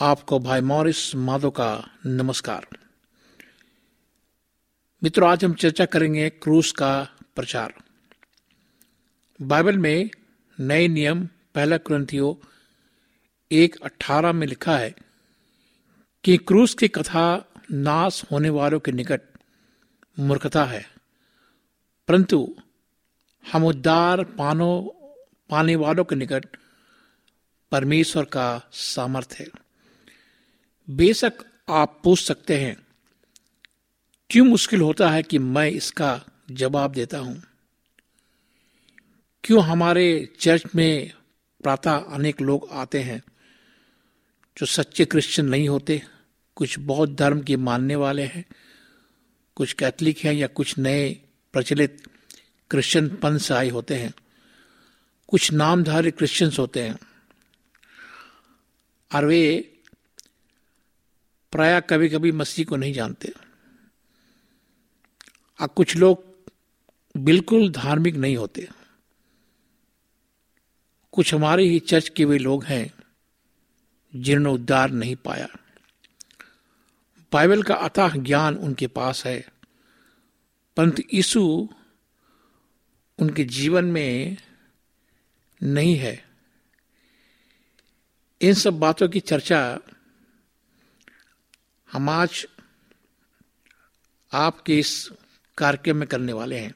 आपको भाई मॉरिस माधो का नमस्कार। मित्रों, आज हम चर्चा करेंगे क्रूस का प्रचार। बाइबल में नए नियम, पहला क्रंथियो एक अठारह में लिखा है कि क्रूस की कथा नाश होने वालों के निकट मूर्खता है। परंतु हम उद्धार पानो पाने वालों के निकट परमेश्वर का सामर्थ्य है। बेशक आप पूछ सकते हैं, क्यों मुश्किल होता है कि मैं इसका जवाब देता हूँ? क्यों हमारे चर्च में प्रातः अनेक लोग आते हैं जो सच्चे क्रिश्चियन नहीं होते? कुछ बौद्ध धर्म के मानने वाले हैं? कुछ कैथलिक हैं या कुछ नए प्रचलित क्रिश्चियन पंथ से आए होते हैं? कुछ नामधारी क्रिश्चियंस होते हैं? और वे प्राय कभी कभी मसीह को नहीं जानते। और कुछ लोग बिल्कुल धार्मिक नहीं होते। कुछ हमारे ही चर्च के वे लोग हैं जिन्होंने उद्धार नहीं पाया। बाइबल का अथाह ज्ञान उनके पास है, परंतु यीशु उनके जीवन में नहीं है। इन सब बातों की चर्चा हम आज आपके इस कार्यक्रम में करने वाले हैं।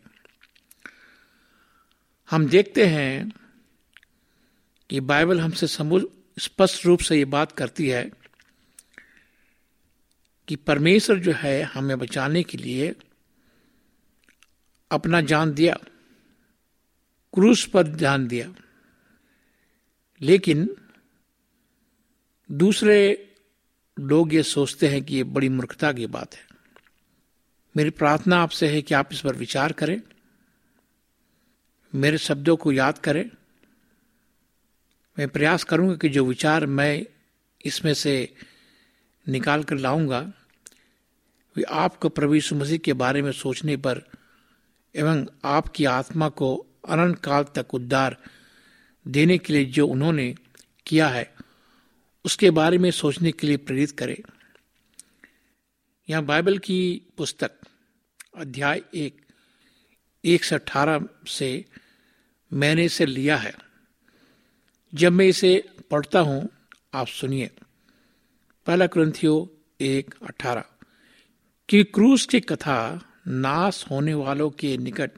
हम देखते हैं कि बाइबल हमसे समूह स्पष्ट रूप से ये बात करती है कि परमेश्वर जो है हमें बचाने के लिए अपना जान दिया, क्रूस पर ध्यान दिया। लेकिन दूसरे लोग ये सोचते हैं कि ये बड़ी मूर्खता की बात है। मेरी प्रार्थना आपसे है कि आप इस पर विचार करें, मेरे शब्दों को याद करें। मैं प्रयास करूँगा कि जो विचार मैं इसमें से निकाल कर लाऊँगा, वे आपको प्रवीषु मसीह के बारे में सोचने पर एवं आपकी आत्मा को अनंत काल तक उद्धार देने के लिए जो उन्होंने किया है उसके बारे में सोचने के लिए प्रेरित करें। यहाँ बाइबल की पुस्तक, अध्याय एक एक से अठारह से मैंने इसे लिया है। जब मैं इसे पढ़ता हूँ, आप सुनिए। पहला क्रंथियो एक अठारह, कि क्रूस की कथा नाश होने वालों के निकट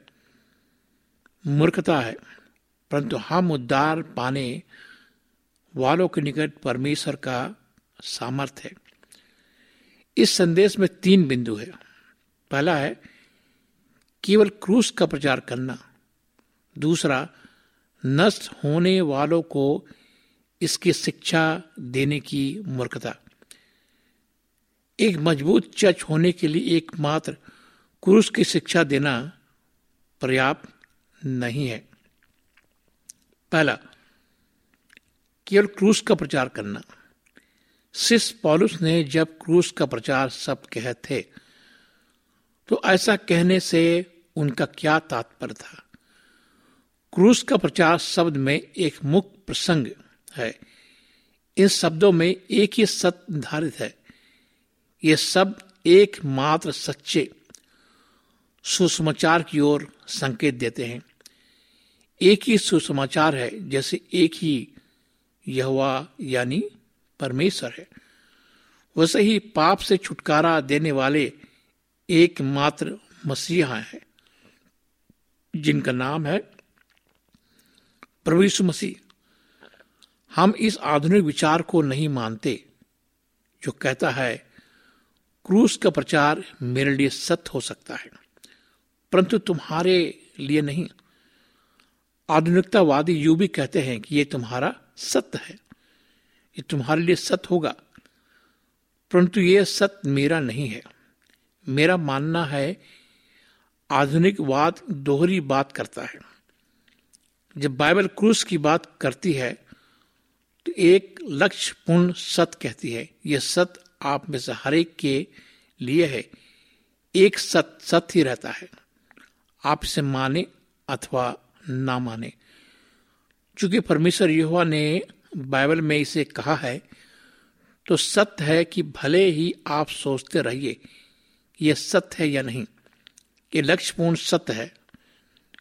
मूर्खता है, परंतु हम उद्धार पाने वालों के निकट परमेश्वर का सामर्थ्य है। इस संदेश में तीन बिंदु है। पहला है, केवल क्रूस का प्रचार करना। दूसरा, नष्ट होने वालों को इसकी शिक्षा देने की मूर्खता। एक मज़बूत चर्च होने के लिए एकमात्र क्रूस की शिक्षा देना पर्याप्त नहीं है। पहला केवल क्रूस का प्रचार करना। सिस पॉलुस ने जब क्रूस का प्रचार शब्द कहे थे तो ऐसा कहने से उनका क्या तात्पर्य था? क्रूस का प्रचार शब्द में एक मुख्य प्रसंग है। इन शब्दों में एक ही सत्य निर्धारित है। ये शब्द एकमात्र सच्चे सुसमाचार की ओर संकेत देते हैं। एक ही सुसमाचार है जैसे एक ही यहवा यानी परमेश्वर है। वैसे ही पाप से छुटकारा देने वाले एकमात्र मसीहा है, जिनका नाम है यीशु मसीह। हम इस आधुनिक विचार को नहीं मानते, जो कहता है, क्रूस का प्रचार मेरे लिए सत्य हो सकता है, परंतु तुम्हारे लिए नहीं। आधुनिकतावादी यू भी कहते हैं कि ये तुम्हारा सत्य है। ये तुम्हारे लिए सत्य होगा। परंतु यह सत्य मेरा नहीं है। मेरा मानना है आधुनिकवाद दोहरी बात करता है। जब बाइबल क्रूस की बात करती है तो एक लक्ष्य पूर्ण सत्य कहती है, यह सत्य आप में से हर एक के लिए है। एक सत्य सत्य ही रहता है। आप इसे माने अथवा ना माने। चूँकि परमेश्वर यहोवा ने बाइबल में इसे कहा है तो सत्य है कि भले ही आप सोचते रहिए यह सत्य है या नहीं, ये लक्ष्यपूर्ण सत्य है।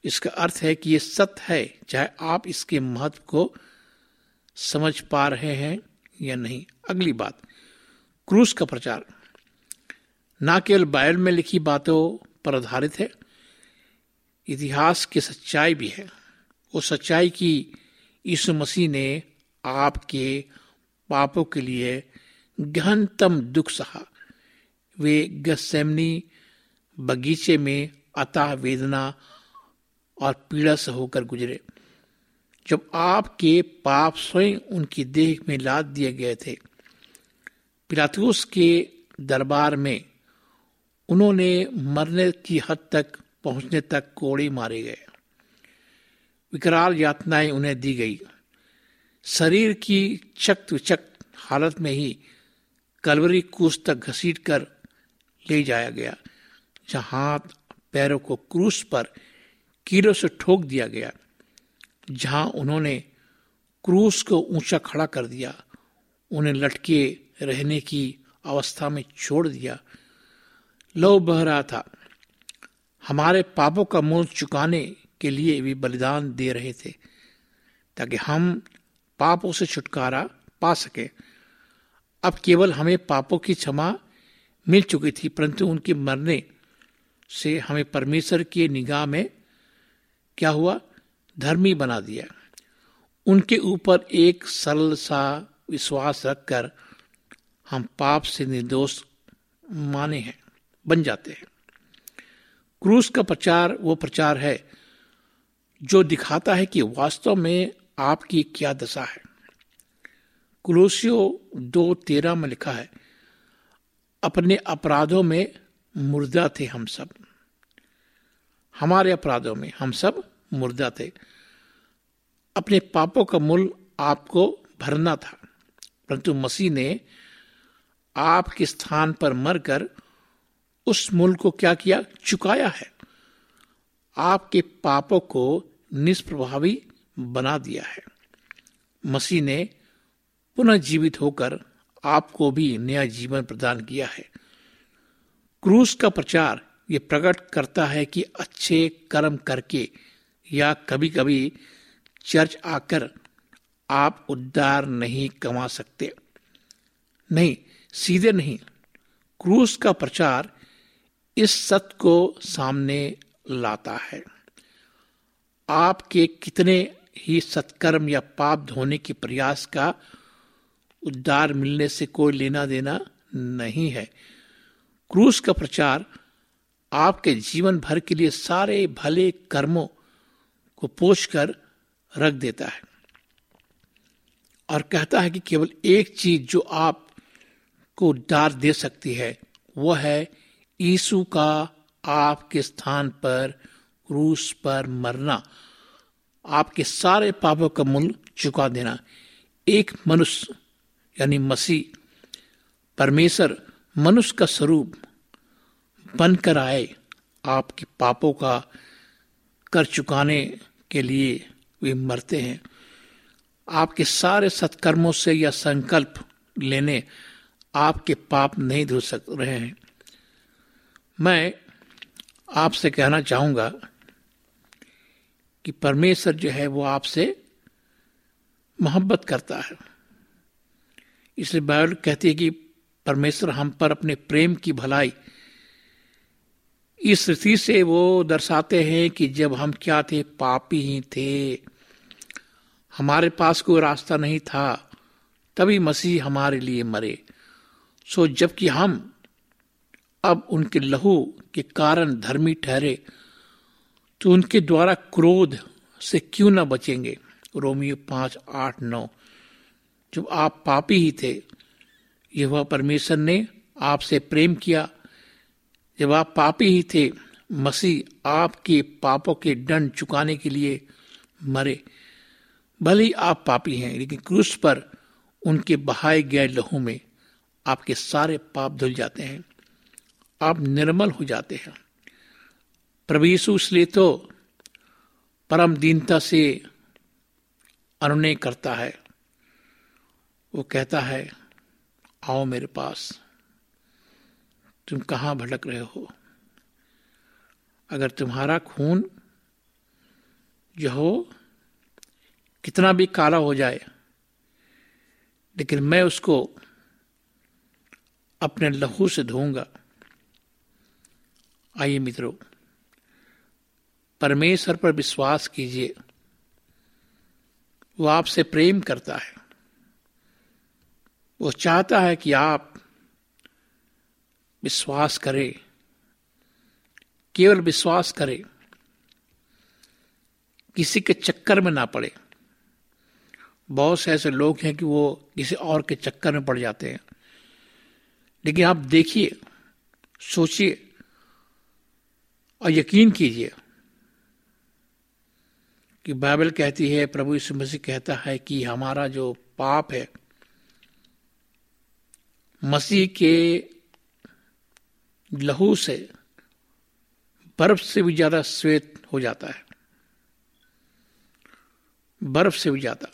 इसका अर्थ है कि यह सत्य है, चाहे आप इसके महत्व को समझ पा रहे हैं या नहीं। अगली बात, क्रूस का प्रचार। ना केवल बाइबल में लिखी बातों पर आधारित है, इतिहास की सच्चाई भी है। वो सच्चाई की यीशु मसीह ने आपके पापों के लिए गहनतम दुख सहा। वे गसेमनी बगीचे में अतः वेदना और पीड़ा से होकर गुजरे। जब आपके पाप स्वयं उनकी देह में लाद दिए गए थे, पिलातुस के दरबार में उन्होंने मरने की हद तक पहुँचने तक कोड़े मारे गए। विकराल यातनाएँ उन्हें दी गई। शरीर की चक विचक हालत में ही कलवरी कूस तक घसीट कर ले जाया गया, जहाँ हाथ पैरों को क्रूस पर कीड़ों से ठोक दिया गया, जहाँ उन्होंने क्रूस को ऊँचा खड़ा कर दिया, उन्हें लटके रहने की अवस्था में छोड़ दिया। लो बह रहा था। हमारे पापों का मूल चुकाने के लिए भी बलिदान दे रहे थे, ताकि हम पापों से छुटकारा पा सके। अब केवल हमें पापों की क्षमा मिल चुकी थी, परंतु उनके मरने से हमें परमेश्वर की निगाह में क्या हुआ? धर्मी बना दिया। उनके ऊपर एक सरल सा विश्वास रखकर हम पाप से निर्दोष माने हैं, बन जाते हैं। क्रूस का प्रचार, वो प्रचार है जो दिखाता है कि वास्तव में आपकी क्या दशा है। कुलोसियो दो तेरह में लिखा है, अपने अपराधों में मुर्दा थे हम सब। हमारे अपराधों में हम सब मुर्दा थे। अपने पापों का मूल आपको भरना था, परंतु मसीह ने आपके स्थान पर मरकर उस मूल को क्या किया? चुकाया है। आपके पापों को निष्प्रभावी बना दिया है। मसीह ने पुनः जीवित होकर आपको भी नया जीवन प्रदान किया है। क्रूस का प्रचार ये प्रकट करता है कि अच्छे कर्म करके या कभी कभी चर्च आकर आप उद्धार नहीं कमा सकते। नहीं, सीधे नहीं। क्रूस का प्रचार इस सत्य को सामने लाता है। आपके कितने ही सत्कर्म या पाप धोने के प्रयास का उद्धार मिलने से कोई लेना देना नहीं है। क्रूस का प्रचार आपके जीवन भर के लिए सारे भले कर्मों को पोष कर रख देता है और कहता है कि केवल एक चीज़ जो आप को उद्धार दे सकती है, वह है यीशु का आपके स्थान पर क्रूस पर मरना, आपके सारे पापों का मूल चुका देना। एक मनुष्य, यानी मसीह, परमेश्वर मनुष्य का स्वरूप बनकर आए आपके पापों का कर चुकाने के लिए वे मरते हैं। आपके सारे सत्कर्मों से या संकल्प लेने आपके पाप नहीं धो सक रहे हैं। मैं आपसे कहना चाहूँगा कि परमेश्वर जो है वो आपसे मोहब्बत करता है। इसलिए बाइबल कहती है कि परमेश्वर हम पर अपने प्रेम की भलाई इस स्थिति से वो दर्शाते हैं कि जब हम क्या थे, पापी ही थे। हमारे पास कोई रास्ता नहीं था, तभी मसीह हमारे लिए मरे। सो जबकि हम अब उनके लहू के कारण धर्मी ठहरे तो उनके द्वारा क्रोध से क्यों ना बचेंगे? रोमियो पाँच, आठ, नौ। जब आप पापी ही थे यह परमेश्वर ने आपसे प्रेम किया। जब आप पापी ही थे, मसीह आपके पापों के दंड चुकाने के लिए मरे। भले ही आप पापी हैं, लेकिन क्रूस पर उनके बहाए गए लहू में आपके सारे पाप धुल जाते हैं। आप निर्मल हो जाते हैं। प्रभु यीशु इसलिए तो परम दीनता से अनुनय करता है। वो कहता है, आओ मेरे पास। तुम कहाँ भटक रहे हो? अगर तुम्हारा खून जो हो, कितना भी काला हो जाए, लेकिन मैं उसको अपने लहू से धोऊँगा। आइए मित्रों परमेश्वर पर विश्वास कीजिए। वो आपसे प्रेम करता है। वो चाहता है कि आप विश्वास करें। केवल विश्वास करें। किसी के चक्कर में ना पड़े। बहुत से ऐसे लोग हैं कि वो किसी और के चक्कर में पड़ जाते हैं। लेकिन आप देखिए, सोचिए और यकीन कीजिए कि बाइबल कहती है, प्रभु यीशु मसीह कहता है कि हमारा जो पाप है, मसीह के लहू से बर्फ़ से भी ज़्यादा श्वेत हो जाता है। बर्फ़ से भी ज़्यादा।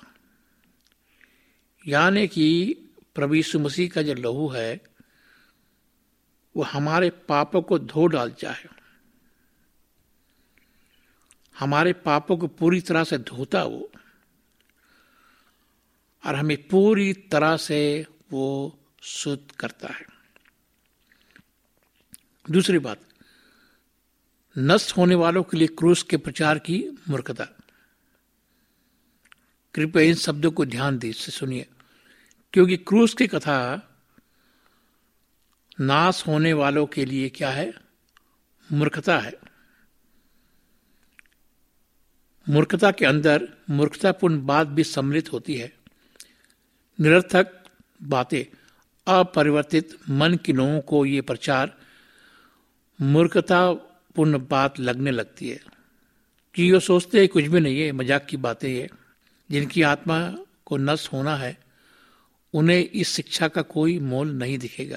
यानी कि प्रभु यीशु मसीह का जो लहू है, वो हमारे पापों को धो डालता है। हमारे पापों को पूरी तरह से धोता वो, और हमें पूरी तरह से वो शुद्ध करता है। दूसरी बात, नष्ट होने वालों के लिए क्रूस के प्रचार की मूर्खता। कृपया इन शब्दों को ध्यान दी, से सुनिए। क्योंकि क्रूस की कथा नाश होने वालों के लिए क्या है? मूर्खता है। मूर्खता के अंदर मूर्खतापूर्ण बात भी सम्मिलित होती है। निरर्थक बातें अपरिवर्तित मन के लोगों को ये प्रचार मूर्खतापूर्ण बात लगने लगती है। कि वो सोचते हैं, कुछ भी नहीं है, मज़ाक की बातें ये जिनकी आत्मा को नष्ट होना है, उन्हें इस शिक्षा का कोई मोल नहीं दिखेगा।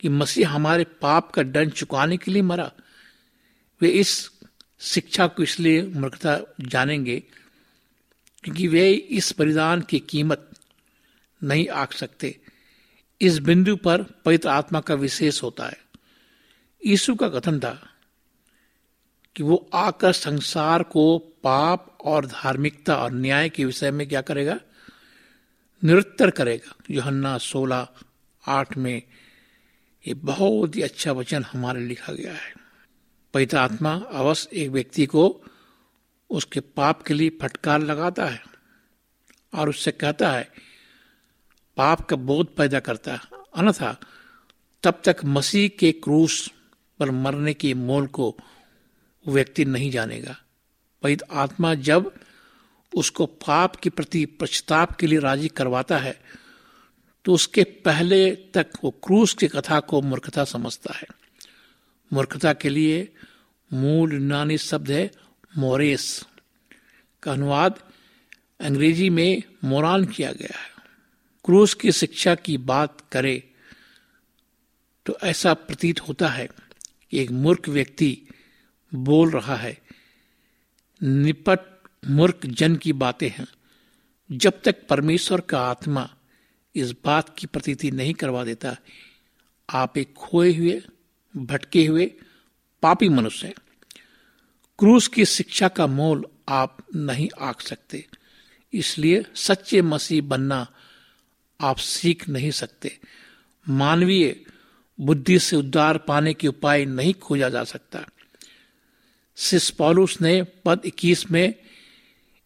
कि मसीह हमारे पाप का दंड चुकाने के लिए मरा, वे इस शिक्षा को इसलिए मूर्खता जानेंगे क्योंकि वे इस परिधान की कीमत नहीं आंक सकते। इस बिंदु पर पवित्र आत्मा का विशेष होता है। यीशु का कथन था कि वो आकर संसार को पाप और धार्मिकता और न्याय के विषय में क्या करेगा? निरुत्तर करेगा। योहन्ना सोलह आठ में ये बहुत ही अच्छा वचन हमारे लिखा गया है। पवित्र आत्मा अवश्य एक व्यक्ति को उसके पाप के लिए फटकार लगाता है और उससे कहता है, पाप का बोध पैदा करता है। अन्यथा, तब तक मसीह के क्रूस पर मरने के मोल को व्यक्ति नहीं जानेगा। पवित्र आत्मा जब उसको पाप के प्रति पश्चाताप के लिए राज़ी करवाता है तो उसके पहले तक वो क्रूस की कथा को मूर्खता समझता है। मूर्खता के लिए मूल यूनानी शब्द है मोरेस, का अनुवाद अंग्रेज़ी में मोरान किया गया है। क्रूस की शिक्षा की बात करे तो ऐसा प्रतीत होता है कि एक मूर्ख व्यक्ति बोल रहा है, निपट मूर्ख जन की बातें हैं, जब तक परमेश्वर का आत्मा इस बात की प्रतीति नहीं करवा देता, आप एक खोए हुए भटके हुए पापी मनुष्य हैं। क्रूस की शिक्षा का मोल आप नहीं आंक सकते। इसलिए सच्चे मसीह बनना आप सीख नहीं सकते। मानवीय बुद्धि से उद्धार पाने के उपाय नहीं खोजा जा सकता। सिस पॉलुस ने पद 21 में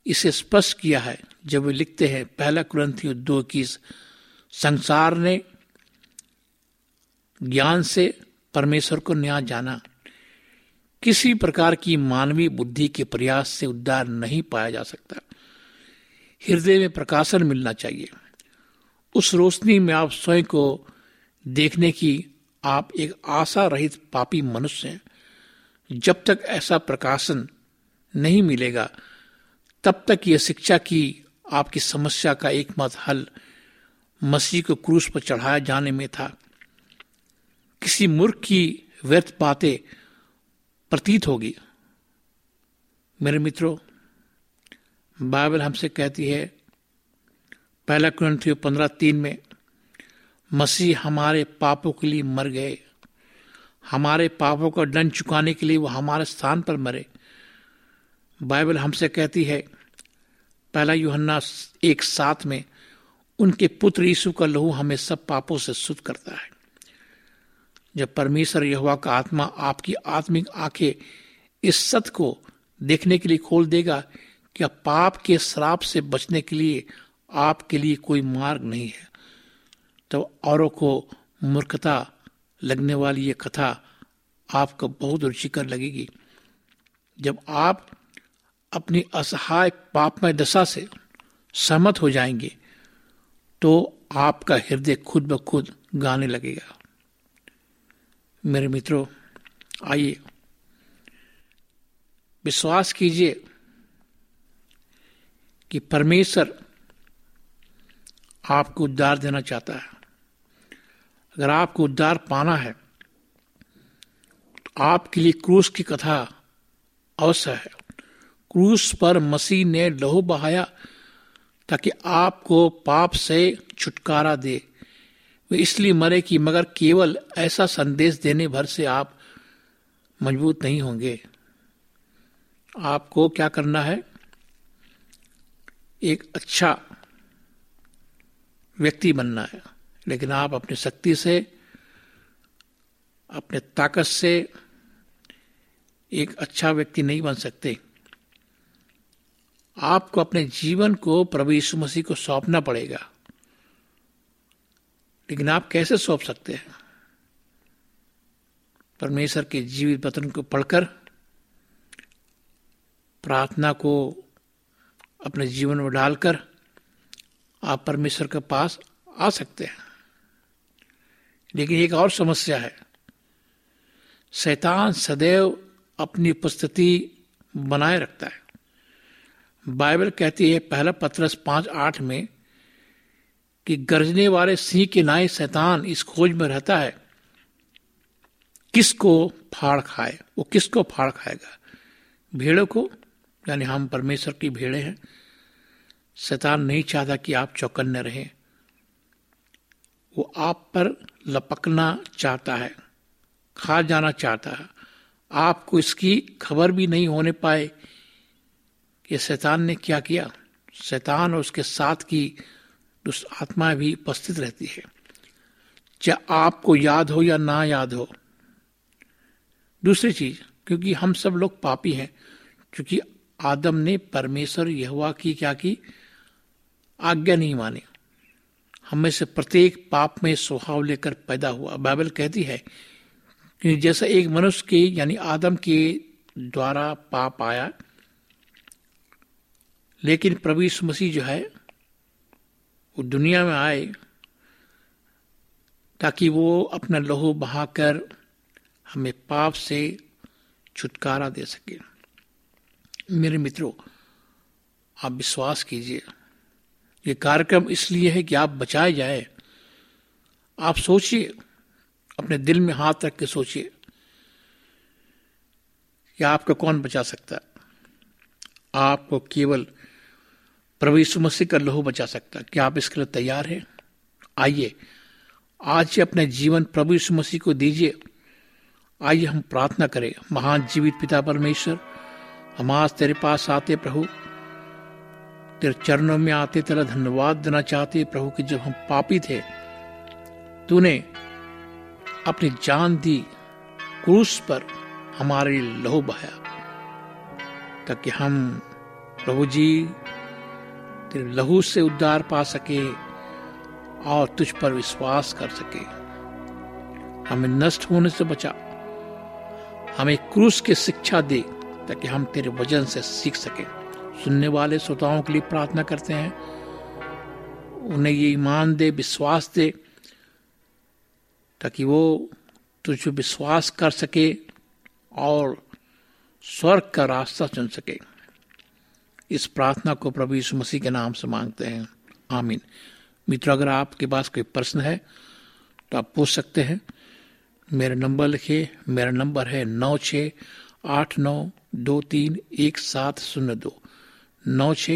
इसे स्पष्ट किया है। जब वे लिखते हैं, पहला कुरंथी दो इक्कीस, संसार ने ज्ञान से परमेश्वर को न्याय जाना। किसी प्रकार की मानवीय बुद्धि के प्रयास से उद्धार नहीं पाया जा सकता। हृदय में प्रकाशन मिलना चाहिए। उस रोशनी में आप स्वयं को देखने की आप एक आशा रहित पापी मनुष्य हैं। जब तक ऐसा प्रकाशन नहीं मिलेगा, तब तक यह शिक्षा की आपकी समस्या का एकमात्र हल मसीह को क्रूस पर चढ़ाया जाने में था। किसी मूर्ख की व्यर्थ बातें प्रतीत होगी। मेरे मित्रों, बाइबल हमसे कहती है, पहला क्रंथियो पंद्रह तीन में, मसीह हमारे पापों के लिए मर गए। हमारे पापों का दंड चुकाने के लिए वो हमारे स्थान पर मरे। बाइबल हमसे कहती है, पहला यूहन्ना एक साथ में, उनके पुत्र यीशु का लहू हमें सब पापों से शुद्ध करता है। जब परमेश्वर यहुआ का आत्मा आपकी आत्मिक आँखें इस सत्य को देखने के लिए खोल देगा कि पाप के श्राप से बचने के लिए आपके लिए कोई मार्ग नहीं है? तो औरों को मूर्खता लगने वाली ये कथा आपको बहुत रुचिकर लगेगी। जब आप अपनी असहाय पापमय दशा से सहमत हो जाएँगे तो आपका हृदय खुद ब खुद गाने लगेगा। मेरे मित्रों, आइए। विश्वास कीजिए कि परमेश्वर आपको उद्धार देना चाहता है। अगर आपको उद्धार पाना है तो आपके लिए क्रूस की कथा अवश्य है। क्रूस पर मसीह ने लहू बहाया ताकि आपको पाप से छुटकारा दे। वे इसलिए मरे कि मगर केवल ऐसा संदेश देने भर से आप मज़बूत नहीं होंगे। आपको क्या करना है? एक अच्छा व्यक्ति बनना है, लेकिन आप अपनी शक्ति से, अपने ताकत से एक अच्छा व्यक्ति नहीं बन सकते। आपको अपने जीवन को प्रभु यीशु मसीह को सौंपना पड़ेगा। लेकिन आप कैसे सौंप सकते हैं? परमेश्वर के जीवित वतन को पढ़कर, प्रार्थना को अपने जीवन में डालकर, आप परमेश्वर के पास आ सकते हैं। लेकिन एक और समस्या है। शैतान सदैव अपनी उपस्थिति बनाए रखता है। बाइबल कहती है, पहला पत्रस पाँच आठ में कि गरजने वाले सिंह के नाए शैतान इस खोज में रहता है, किसको फाड़ खाए? वो किसको फाड़ खाएगा? भेड़ों को? यानी हम परमेश्वर की भेड़े हैं। शैतान नहीं चाहता कि आप चौकन्ने रहें। वो आप पर लपकना चाहता है, खा जाना चाहता है। आपको इसकी खबर भी नहीं होने पाए कि शैतान ने क्या किया। शैतान और उसके साथ की दुष्ट आत्मा भी उपस्थित रहती है। चाहे आपको याद हो या ना याद हो? दूसरी चीज़, क्योंकि हम सब लोग पापी हैं, क्योंकि आदम ने परमेश्वर यहवा की क्या की? आज्ञा नहीं मानी। हम में से प्रत्येक पाप में स्वभाव लेकर पैदा हुआ। बाइबल कहती है कि जैसा एक मनुष्य के, यानी आदम के द्वारा पाप आया, लेकिन प्रभु मसीह जो है वो दुनिया में आए ताकि वो अपना लहू बहाकर हमें पाप से छुटकारा दे सके। मेरे मित्रों, आप विश्वास कीजिए, ये कार्यक्रम इसलिए है कि आप बचाए जाए। आप सोचिए, अपने दिल में हाथ रख के सोचिए आपको कौन बचा सकता है। आपको केवल प्रभु यीशु मसीह का लहू बचा सकता क्या आप इसके लिए तैयार हैं? आइए, आज ही अपने जीवन प्रभु यीशु मसीह को दीजिए। आइए हम प्रार्थना करें। महान जीवित पिता परमेश्वर, हम आज तेरे पास आते प्रभु। तेरे चरणों में आते, तेरा धन्यवाद देना चाहते प्रभु कि जब हम पापी थे, तूने अपनी जान दी क्रूस पर हमारे लहू बहाया। ताकि हम प्रभु जी तेरे लहू से उद्धार पा सके और तुझ पर विश्वास कर सके। हमें नष्ट होने से बचा। हमें क्रूस की शिक्षा दे ताकि हम तेरे वज़न से सीख सके। सुनने वाले श्रोताओं के लिए प्रार्थना करते हैं। उन्हें ये ईमान दे, विश्वास दे ताकि वो तुझ विश्वास कर सके और स्वर्ग का रास्ता चुन सके। इस प्रार्थना को प्रभु यीशु मसीह के नाम से मांगते हैं। आमीन। मित्रों, अगर आपके पास कोई प्रश्न है तो आप पूछ सकते हैं। मेरा नंबर लिखिए। मेरा नंबर है नौ छ आठ नौ दो तीन एक सात शून्य दो। नौ छ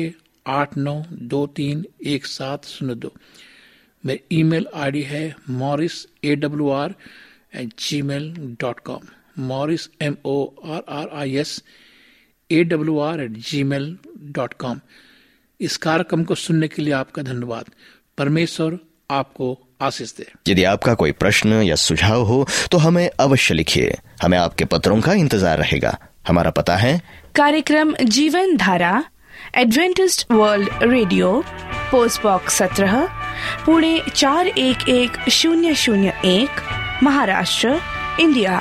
आठ नौ दो तीन एक सात शून्य दो। मेरी ईमेल आईडी है Morris A W R at gmail dot com. Morris M O R R I S A W R at gmail dot com इस कार्यक्रम को सुनने के लिए आपका धन्यवाद। परमेश्वर आपको आशीष दे। यदि आपका कोई प्रश्न या सुझाव हो तो हमें अवश्य लिखिए। हमें आपके पत्रों का इंतज़ार रहेगा। हमारा पता है। कार्यक्रम Jeevan Dhara Adventist world radio post box सत्रह पुणे चार एक एक शून्य शून्य एक महाराष्ट्र इंडिया।